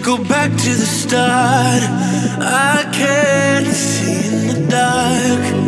can't go back to the start. I can't see in the dark.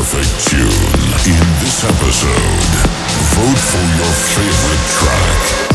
perfect tune in this episode. Vote for your favorite track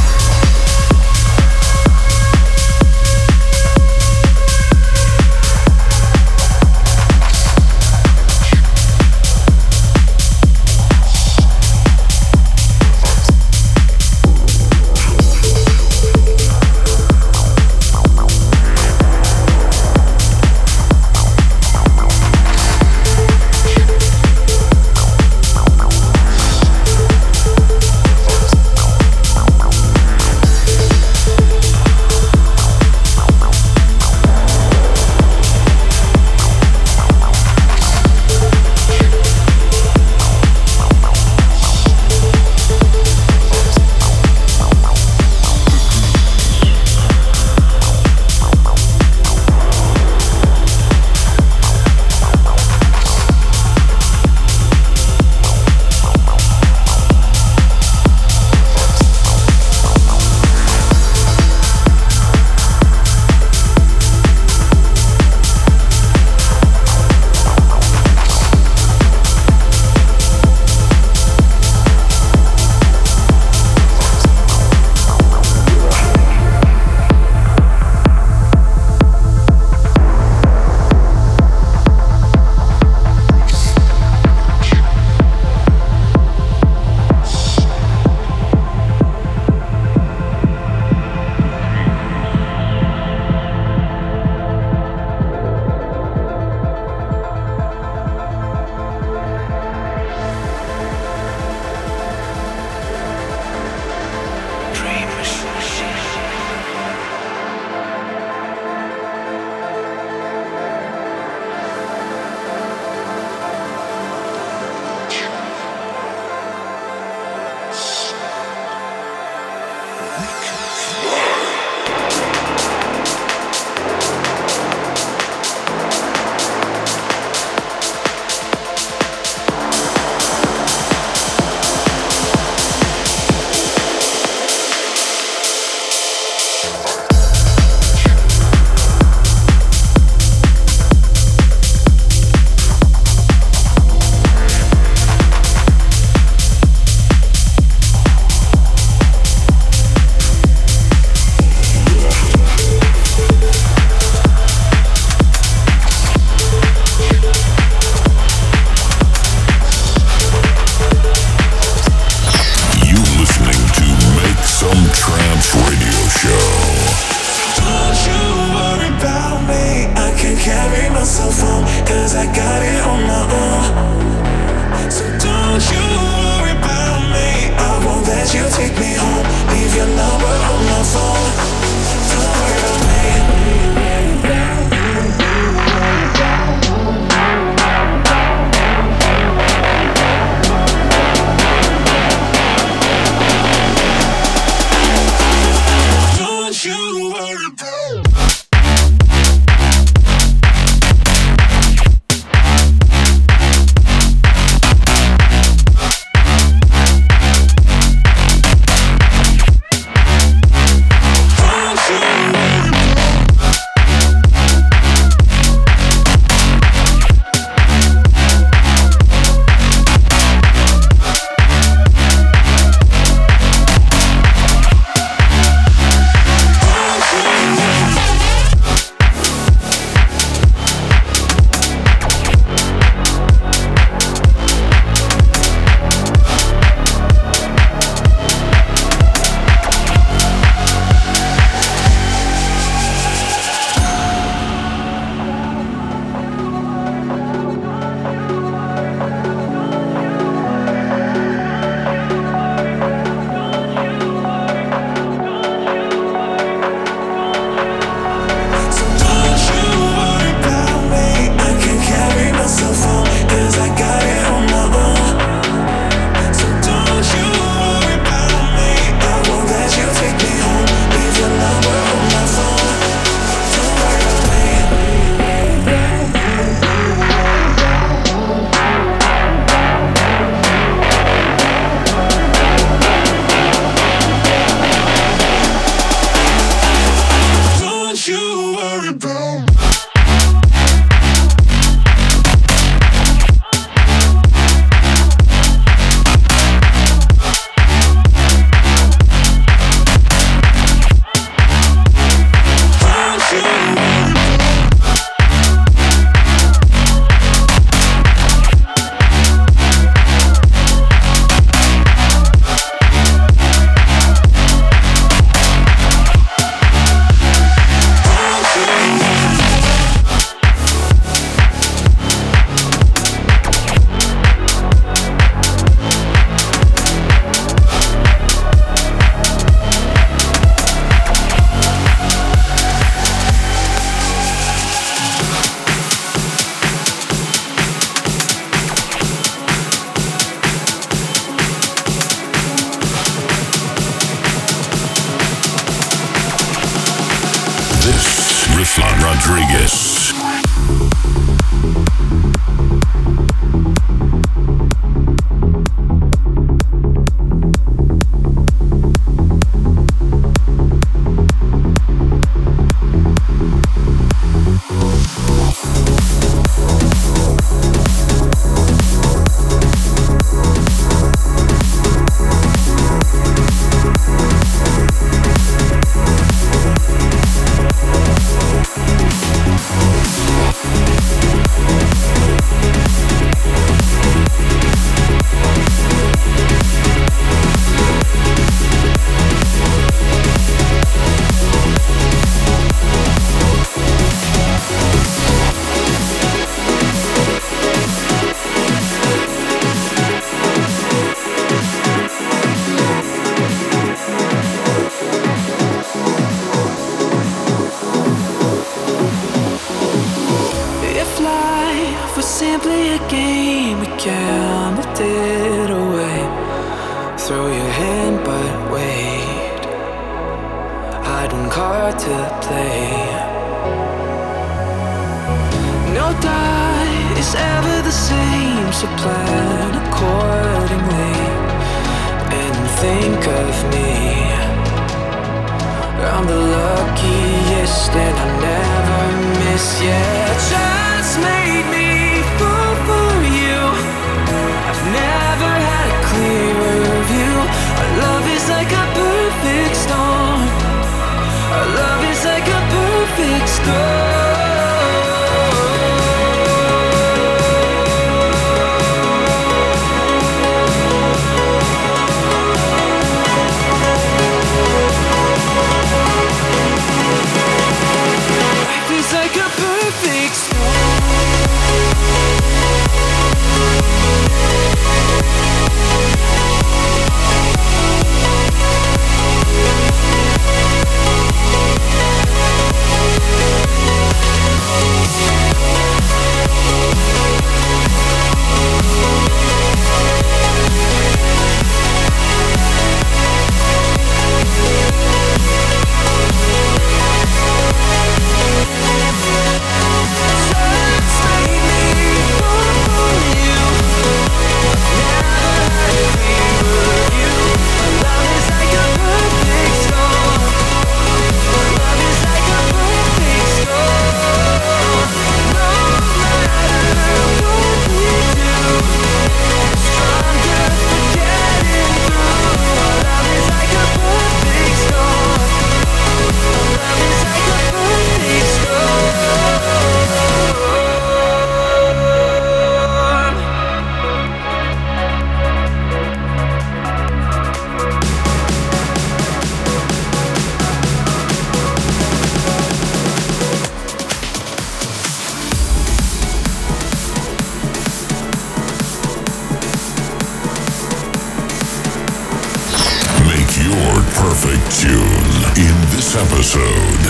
episode.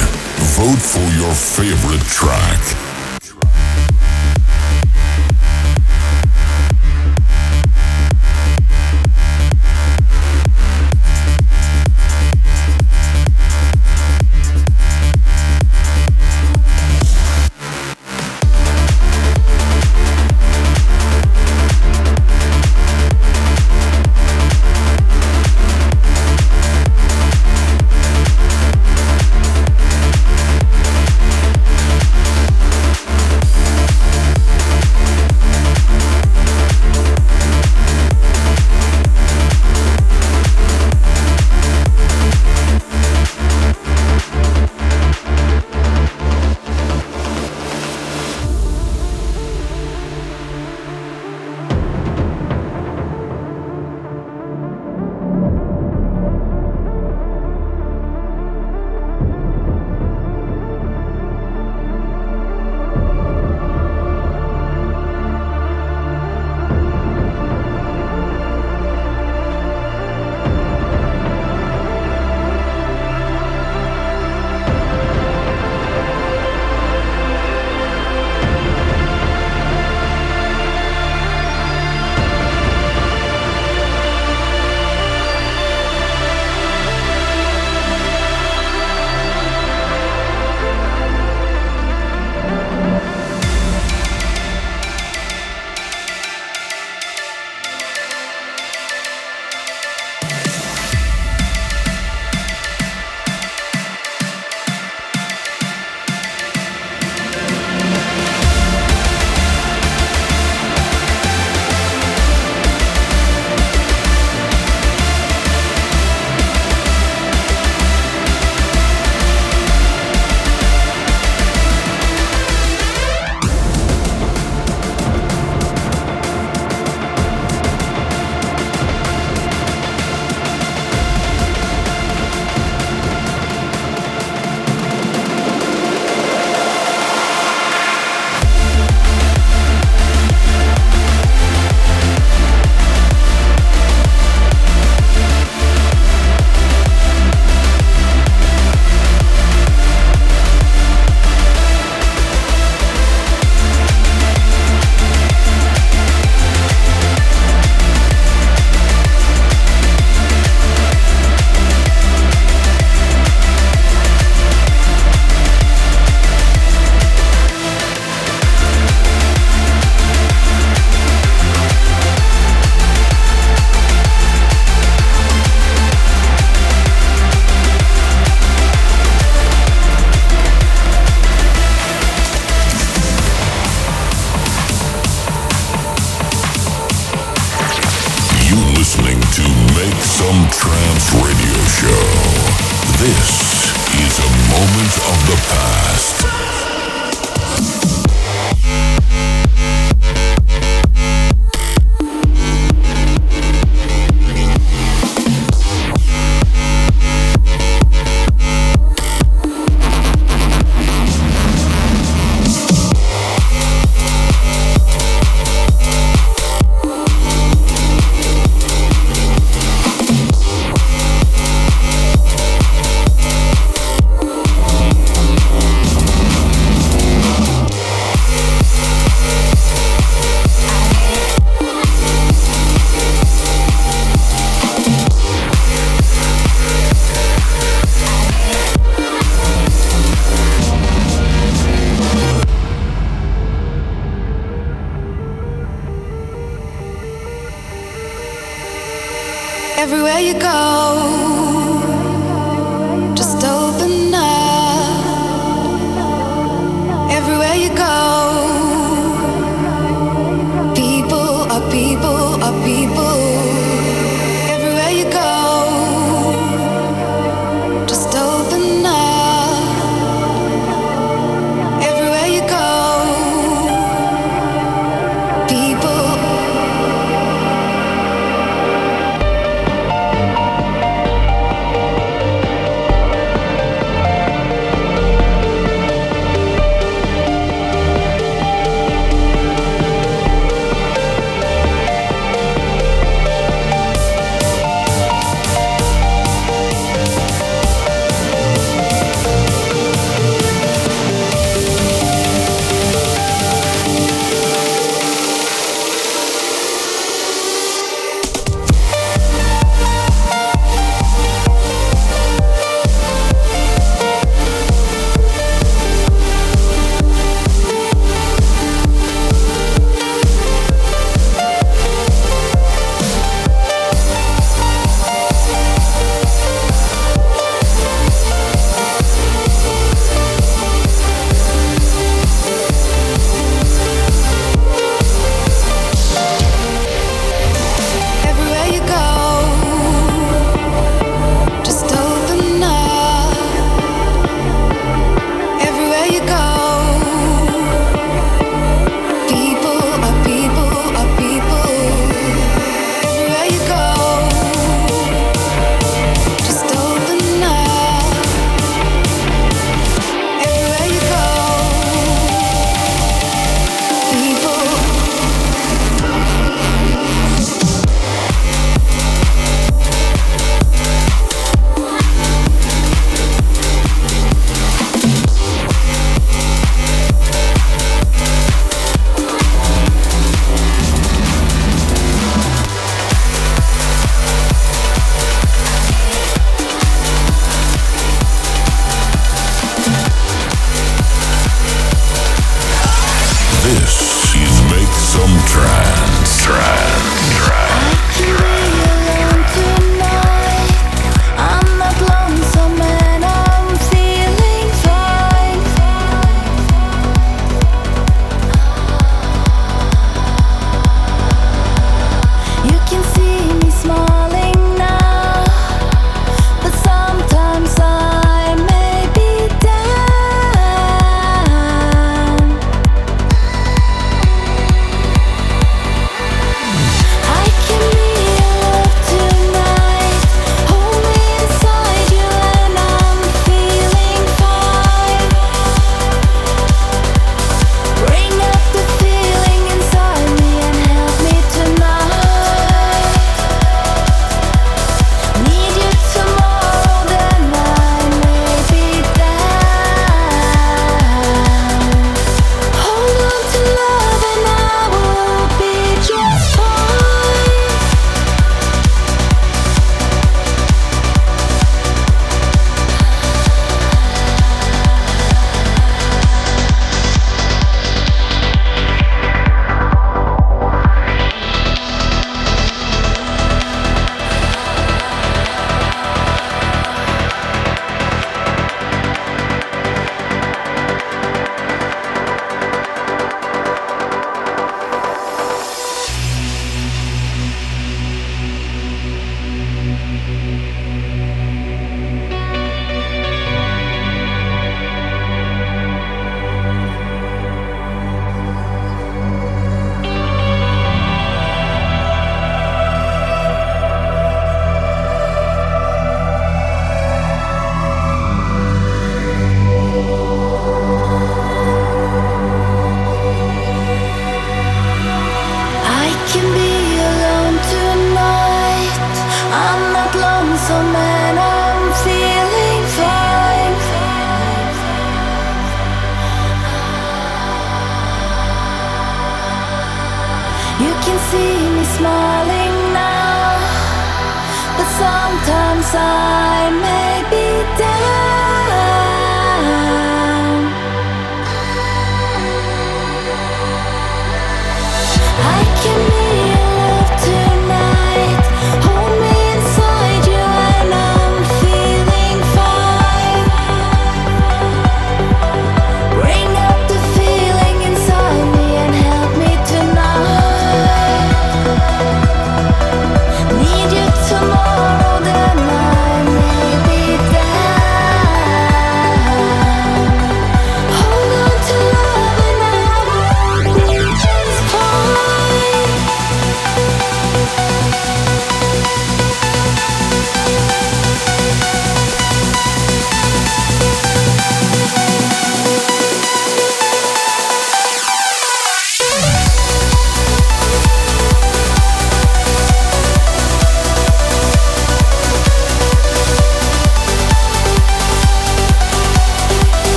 Vote for your favorite track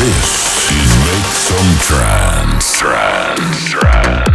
This is Make Some Trance. Trance, trance,